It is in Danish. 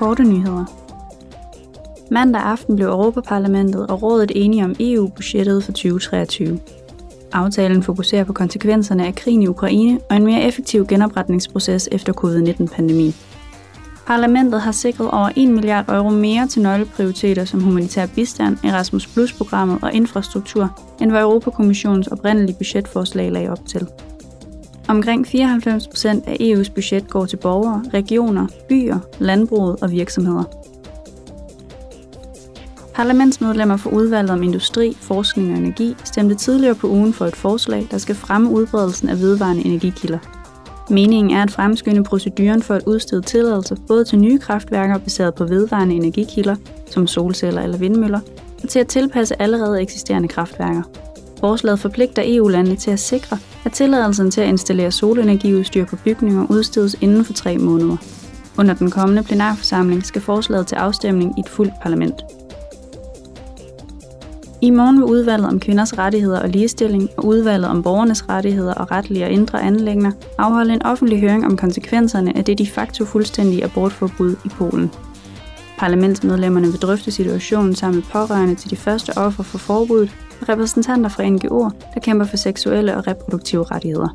korte nyheder. Mandag aften blev Europaparlamentet og rådet enige om EU-budgettet for 2023. Aftalen fokuserer på konsekvenserne af krigen i Ukraine og en mere effektiv genopretningsproces efter covid-19-pandemien. Parlamentet har sikret over 1 milliard euro mere til nøgleprioriteter som humanitær bistand, Erasmus Plus-programmet og infrastruktur, end hvad Europakommissionens oprindelige budgetforslag lagde op til. Omkring 94 procent af EU's budget går til borgere, regioner, byer, landbruget og virksomheder. Parlamentsmedlemmer for udvalget om industri, forskning og energi stemte tidligere på ugen for et forslag, der skal fremme udbredelsen af vedvarende energikilder. Meningen er at fremskynde proceduren for at udstede tilladelser både til nye kraftværker baseret på vedvarende energikilder, som solceller eller vindmøller, og til at tilpasse allerede eksisterende kraftværker. Forslaget forpligter EU-landene til at sikre, at tilladelsen til at installere solenergiudstyr på bygninger udstedes inden for tre måneder. Under den kommende plenarforsamling skal forslaget til afstemning i et fuldt parlament. I morgen vil udvalget om kvinders rettigheder og ligestilling og udvalget om borgernes rettigheder og retlige og indre anlægner afholde en offentlig høring om konsekvenserne af det de facto fuldstændige abortforbud i Polen. Parlamentsmedlemmerne vil drøfte situationen sammen med pårørende til de første offer for forbuddet repræsentanter fra NGO'er, der kæmper for seksuelle og reproduktive rettigheder.